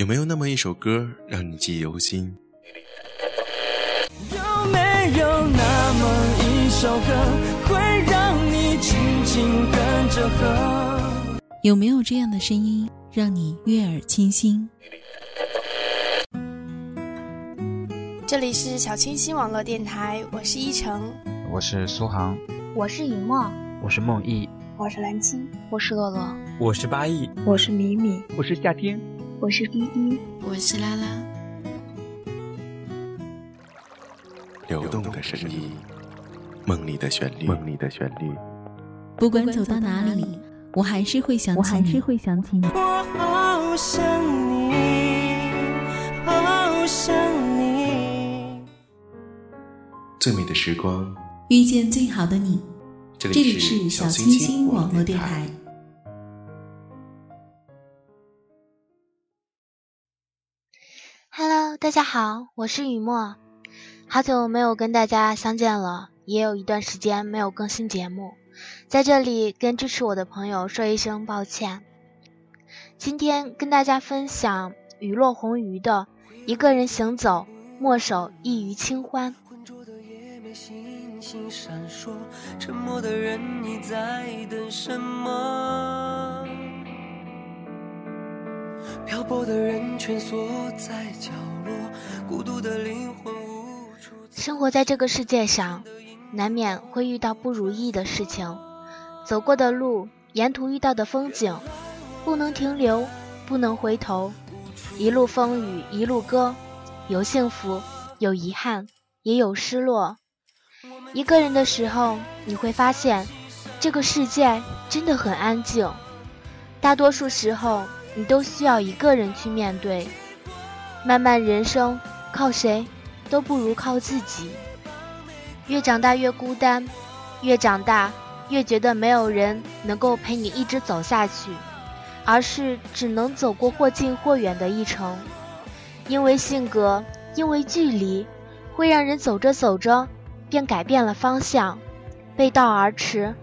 有没有那么一首歌让你记忆犹新？有没有那么一首歌会让你轻轻跟着和？有没有这样的声音让你悦耳清新？这里是小清新网络电台，我是依晨，我是苏杭，我是雨墨，我是梦忆，我是蓝青，我是洛洛，我是八亿，我是米米，我是夏天，我是依依，我是拉拉。流动的声音，梦里的旋律，梦里的旋律。不管走到哪里，我还是会想起你，我还是会想起你。我好想你，好想你。最美的时光，遇见最好的你。这里是小清新网络电台。大家好，我是雨墨，好久没有跟大家相见了，也有一段时间没有更新节目，在这里跟支持我的朋友说一声抱歉。今天跟大家分享雨落红鱼的《一个人行走，墨守一隅清欢》。星星闪烁，沉默的人你在等什么？漂泊的人蜷缩在角落，孤独的灵魂无处。生活在这个世界上，难免会遇到不如意的事情，走过的路，沿途遇到的风景，不能停留，不能回头，一路风雨一路歌，有幸福，有遗憾，也有失落。一个人的时候，你会发现，这个世界真的很安静。大多数时候，你都需要一个人去面对。漫漫人生，靠谁都不如靠自己。越长大越孤单，越长大越觉得没有人能够陪你一直走下去，而是只能走过或近或远的一程。因为性格，因为距离，会让人走着走着。便改变了方向，背道而驰，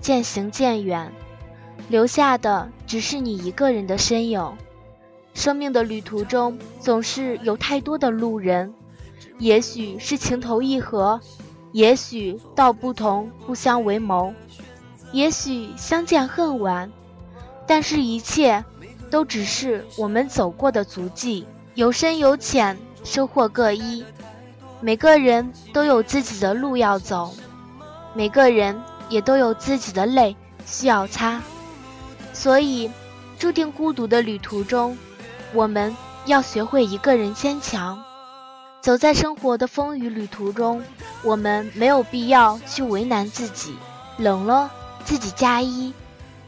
渐行渐远，留下的只是你一个人的身影。生命的旅途中，总是有太多的路人，也许是情投意合，也许道不同不相为谋，也许相见恨晚，但是，一切都只是我们走过的足迹，有深有浅，收获各一。每个人都有自己的路要走，每个人也都有自己的泪需要擦，所以，注定孤独的旅途中，我们要学会一个人坚强。走在生活的风雨旅途中，我们没有必要去为难自己，冷了自己加衣，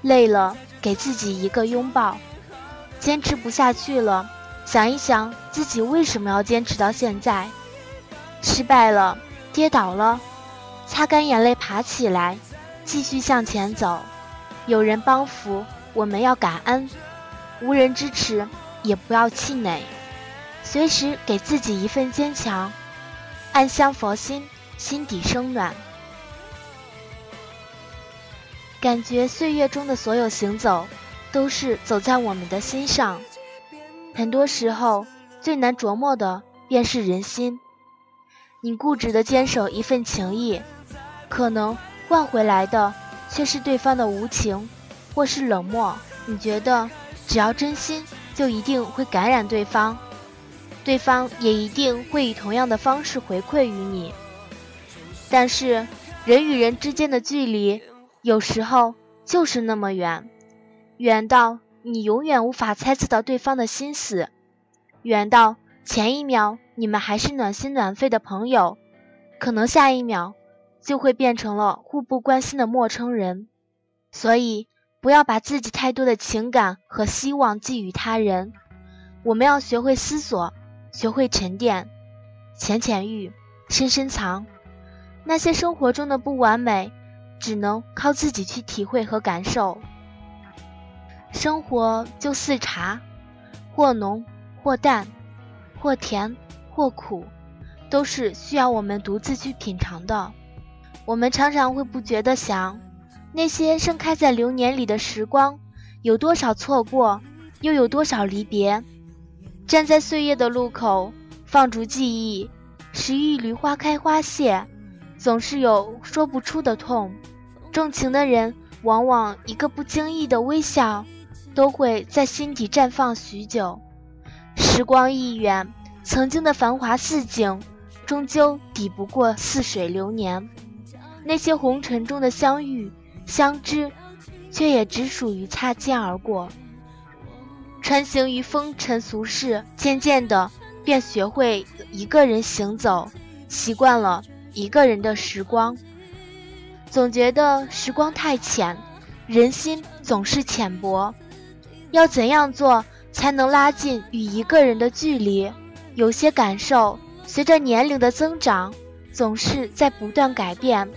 累了给自己一个拥抱。坚持不下去了，想一想自己为什么要坚持到现在。失败了，跌倒了，擦干眼泪，爬起来，继续向前走。有人帮扶，我们要感恩；无人支持，也不要气馁。随时给自己一份坚强，暗香佛心，心底生暖。感觉岁月中的所有行走，都是走在我们的心上。很多时候，最难琢磨的便是人心。你固执的坚守一份情谊，可能换回来的却是对方的无情，或是冷漠。你觉得只要真心，就一定会感染对方，对方也一定会以同样的方式回馈于你。但是人与人之间的距离，有时候就是那么远，远到你永远无法猜测到对方的心思，远到前一秒。你们还是暖心暖肺的朋友，可能下一秒就会变成了互不关心的陌生人。所以，不要把自己太多的情感和希望寄予他人。我们要学会思索，学会沉淀，浅浅遇，深深藏。那些生活中的不完美，只能靠自己去体会和感受。生活就似茶，或浓，或淡，或甜。或苦，都是需要我们独自去品尝的。我们常常会不觉得想，那些盛开在流年里的时光，有多少错过，又有多少离别？站在岁月的路口，放逐记忆，拾一缕花开花谢，总是有说不出的痛。重情的人，往往一个不经意的微笑，都会在心底绽放许久。时光一远，曾经的繁华似锦，终究抵不过似水流年。那些红尘中的相遇、相知，却也只属于擦肩而过。穿行于风尘俗世，渐渐的便学会一个人行走，习惯了一个人的时光。总觉得时光太浅，人心总是浅薄。要怎样做才能拉近与一个人的距离？有些感受随着年龄的增长，总是在不断改变。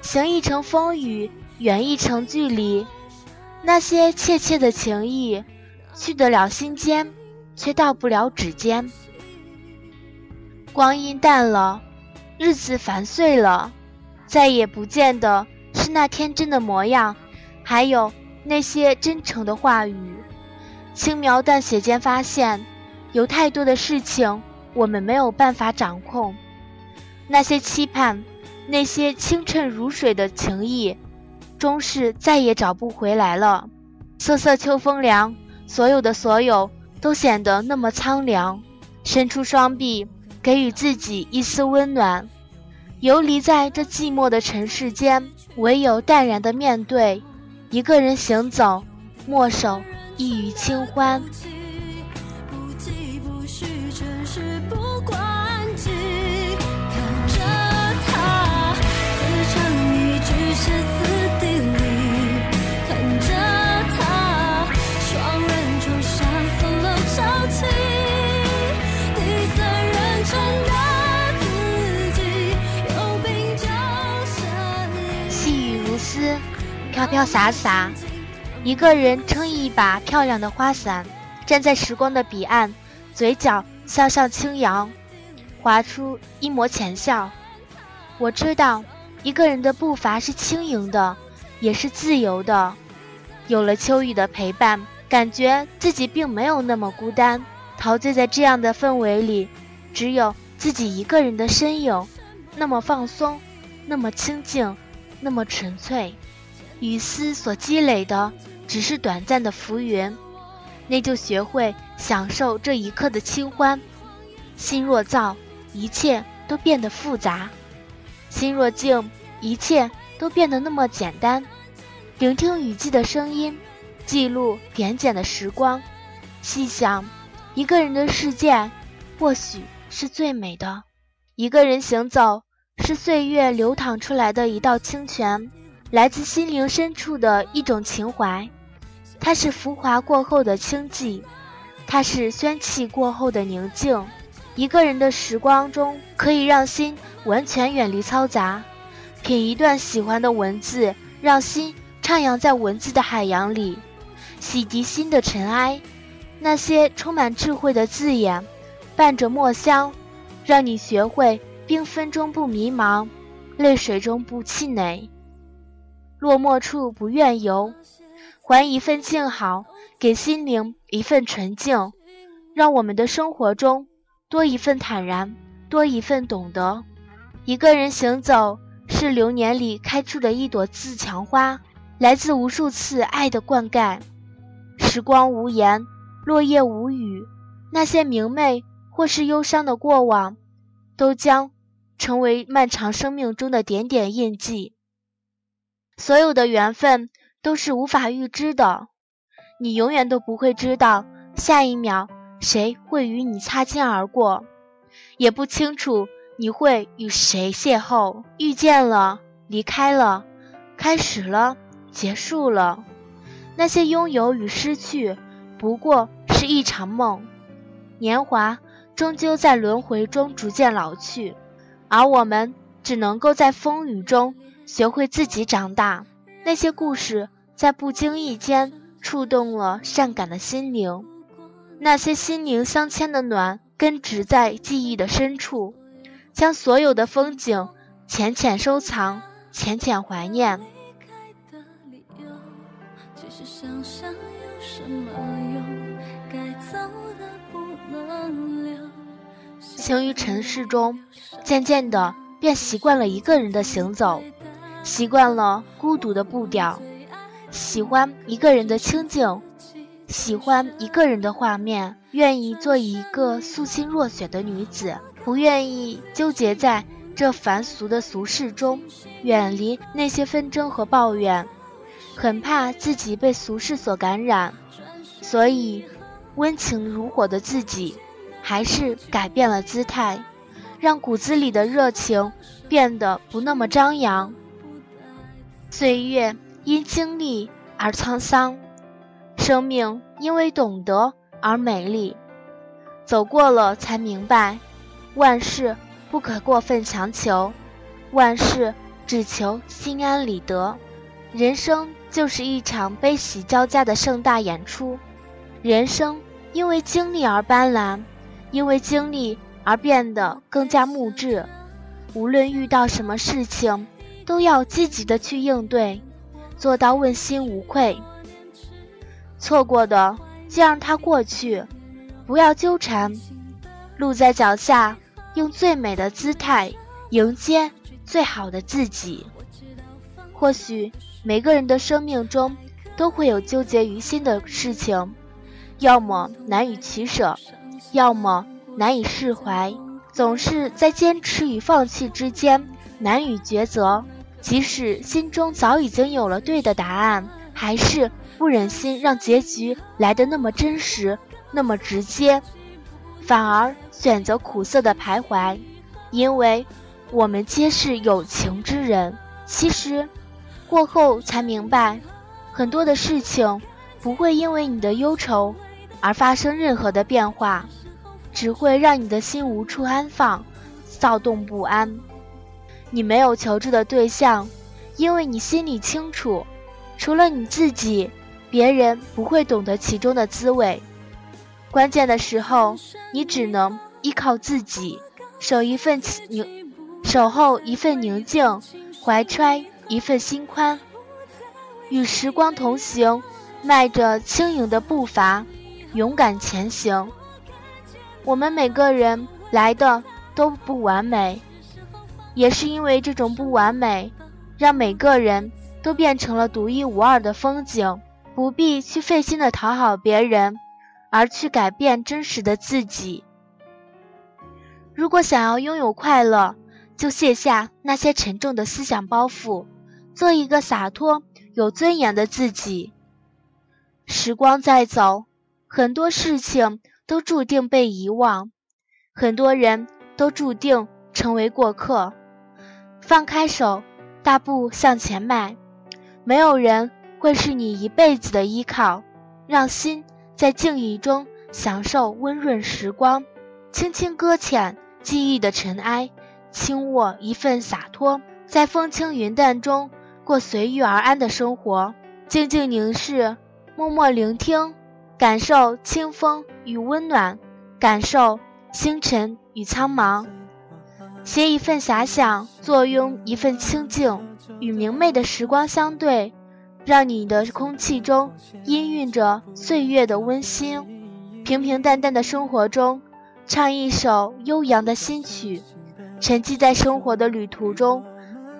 行一程风雨，远一程距离。那些切切的情谊，去得了心间，却到不了指尖。光阴淡了，日子繁碎了。再也不见的是那天真的模样，还有那些真诚的话语。轻描淡写间发现，有太多的事情我们没有办法掌控。那些期盼，那些清澈如水的情谊，终是再也找不回来了。瑟瑟秋风凉，所有的所有都显得那么苍凉。伸出双臂，给予自己一丝温暖。游离在这寂寞的尘世间，唯有淡然的面对，一个人行走，默守一隅清欢。飘飘洒洒，一个人撑一把漂亮的花伞，站在时光的彼岸，嘴角向上轻扬，划出一抹浅笑。我知道，一个人的步伐是轻盈的，也是自由的。有了秋雨的陪伴，感觉自己并没有那么孤单。陶醉在这样的氛围里，只有自己一个人的身影，那么放松，那么清静，那么纯粹。雨丝所积累的只是短暂的浮云，那就学会享受这一刻的清欢。心若燥，一切都变得复杂；心若静，一切都变得那么简单。聆听雨季的声音，记录点点的时光，细想，一个人的世界，或许是最美的。一个人行走，是岁月流淌出来的一道清泉。来自心灵深处的一种情怀，它是浮华过后的清寂，它是喧气过后的宁静。一个人的时光中，可以让心完全远离嘈杂，品一段喜欢的文字，让心徜徉在文字的海洋里，洗涤心的尘埃。那些充满智慧的字眼，伴着墨香，让你学会缤纷中不迷茫，泪水中不气馁。落寞处不愿游，还一份静好，给心灵一份纯净，让我们的生活中多一份坦然，多一份懂得。一个人行走，是流年里开出的一朵自强花，来自无数次爱的灌溉。时光无言，落叶无语，那些明媚或是忧伤的过往，都将成为漫长生命中的点点印记。所有的缘分都是无法预知的，你永远都不会知道下一秒谁会与你擦肩而过，也不清楚你会与谁邂逅。遇见了，离开了，开始了，结束了。那些拥有与失去，不过是一场梦。年华终究在轮回中逐渐老去，而我们只能够在风雨中。学会自己长大，那些故事在不经意间触动了善感的心灵，那些心灵相牵的暖根植在记忆的深处，将所有的风景浅浅收藏，浅浅怀念。想想有什么用？该走的不能行于尘世中，渐渐的便习惯了一个人的行走，习惯了孤独的步调，喜欢一个人的清静，喜欢一个人的画面，愿意做一个素心若雪的女子，不愿意纠结在这凡俗的俗世中，远离那些纷争和抱怨，很怕自己被俗世所感染，所以温情如火的自己。还是改变了姿态，让骨子里的热情变得不那么张扬。岁月因经历而沧桑，生命因为懂得而美丽。走过了才明白，万事不可过分强求，万事只求心安理得。人生就是一场悲喜交加的盛大演出，人生因为经历而斑斓。因为经历而变得更加木质，无论遇到什么事情，都要积极的去应对，做到问心无愧。错过的就让它过去，不要纠缠。路在脚下，用最美的姿态迎接最好的自己。或许每个人的生命中都会有纠结于心的事情，要么难以取舍。要么难以释怀，总是在坚持与放弃之间难以抉择。即使心中早已经有了对的答案，还是不忍心让结局来得那么真实、那么直接，反而选择苦涩的徘徊。因为我们皆是有情之人。其实，过后才明白，很多的事情不会因为你的忧愁而发生任何的变化。只会让你的心无处安放，躁动不安。你没有求助的对象，因为你心里清楚，除了你自己，别人不会懂得其中的滋味。关键的时候，你只能依靠自己，守一份宁，守候一份宁静，怀揣一份心宽，与时光同行，迈着轻盈的步伐，勇敢前行。我们每个人来的都不完美，也是因为这种不完美，让每个人都变成了独一无二的风景。不必去费心的讨好别人，而去改变真实的自己。如果想要拥有快乐，就卸下那些沉重的思想包袱，做一个洒脱、有尊严的自己。时光在走，很多事情。都注定被遗忘，很多人都注定成为过客。放开手，大步向前迈。没有人会是你一辈子的依靠。让心在静谧中享受温润时光，轻轻搁浅记忆的尘埃，轻握一份洒脱，在风轻云淡中过随遇而安的生活。静静凝视，默默聆听。感受清风与温暖，感受星辰与苍茫，携一份遐想，坐拥一份清静，与明媚的时光相对，让你的空气中氤氲着岁月的温馨。平平淡淡的生活中，唱一首悠扬的新曲，沉寂在生活的旅途中，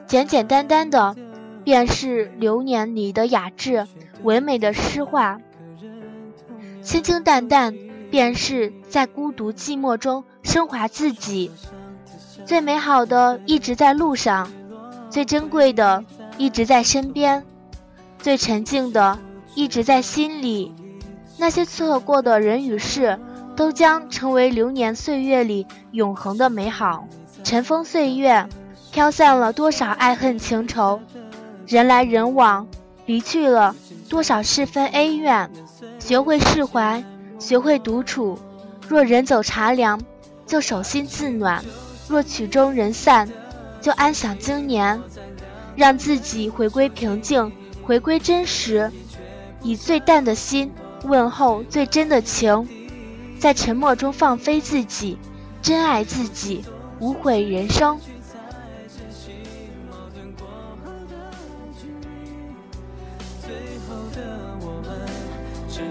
简简单单的，便是流年里的雅致，唯美的诗画。清清淡淡，便是在孤独寂寞中升华自己。最美好的一直在路上，最珍贵的一直在身边，最沉静的一直在心里。那些错过的人与事，都将成为流年岁月里永恒的美好。尘封岁月，飘散了多少爱恨情仇，人来人往，离去了多少是非恩怨。学会释怀，学会独处。若人走茶凉，就手心自暖；若曲终人散，就安享经年。让自己回归平静，回归真实，以最淡的心问候最真的情，在沉默中放飞自己，真爱自己，无悔人生。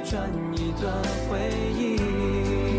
转一段回忆。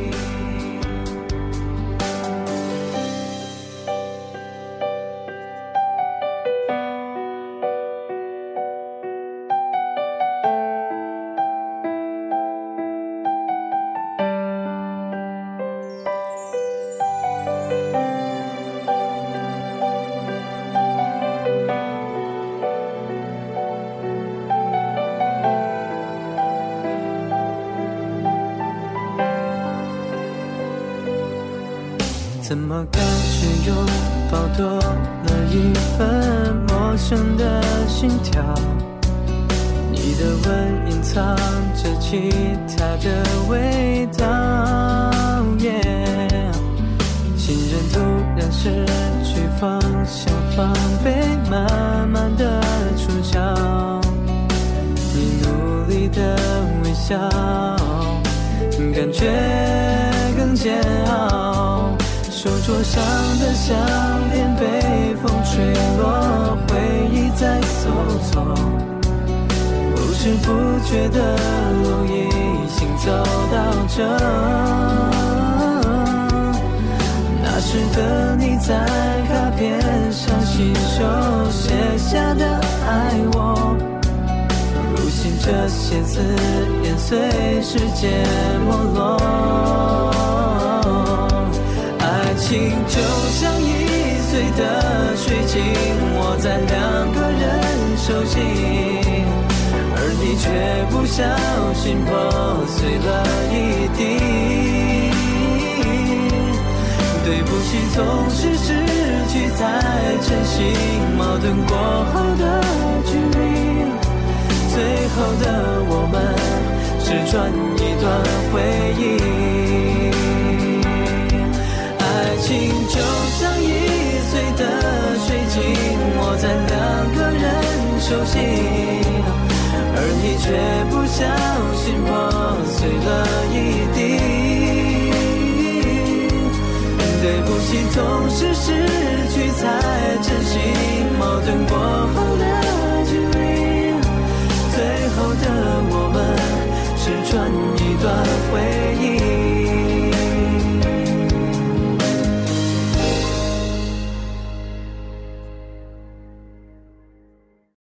怎么感觉拥抱多了一份陌生的心跳？你的吻隐藏着其他的味道。情人突然失去方向，防备慢慢的出鞘。你努力的微笑，感觉桌上的相片被风吹落，回忆在搜索，不知不觉的路已经走到这。那时的你在卡片上亲手写下的爱我，如今这些字眼随时间没落。爱情就像易碎的水晶，握在两个人手心，而你却不小心破碎了一地。对不起，总是失去才珍惜，矛盾过后的距离，最后的我们只转一段回忆。的水晶，握在两个人手心，而你却不小心破碎了一地。对不起，总是